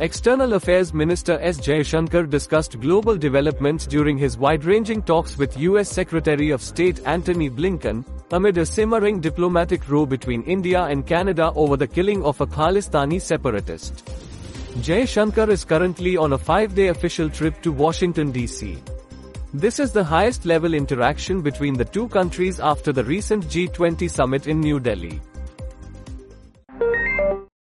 External Affairs Minister S. Jaishankar discussed global developments during his wide-ranging talks with U.S. Secretary of State Antony Blinken, amid a simmering diplomatic row between India and Canada over the killing of a Khalistani separatist. Jaishankar is currently on a five-day official trip to Washington, D.C. This is the highest level interaction between the two countries after the recent G20 summit in New Delhi.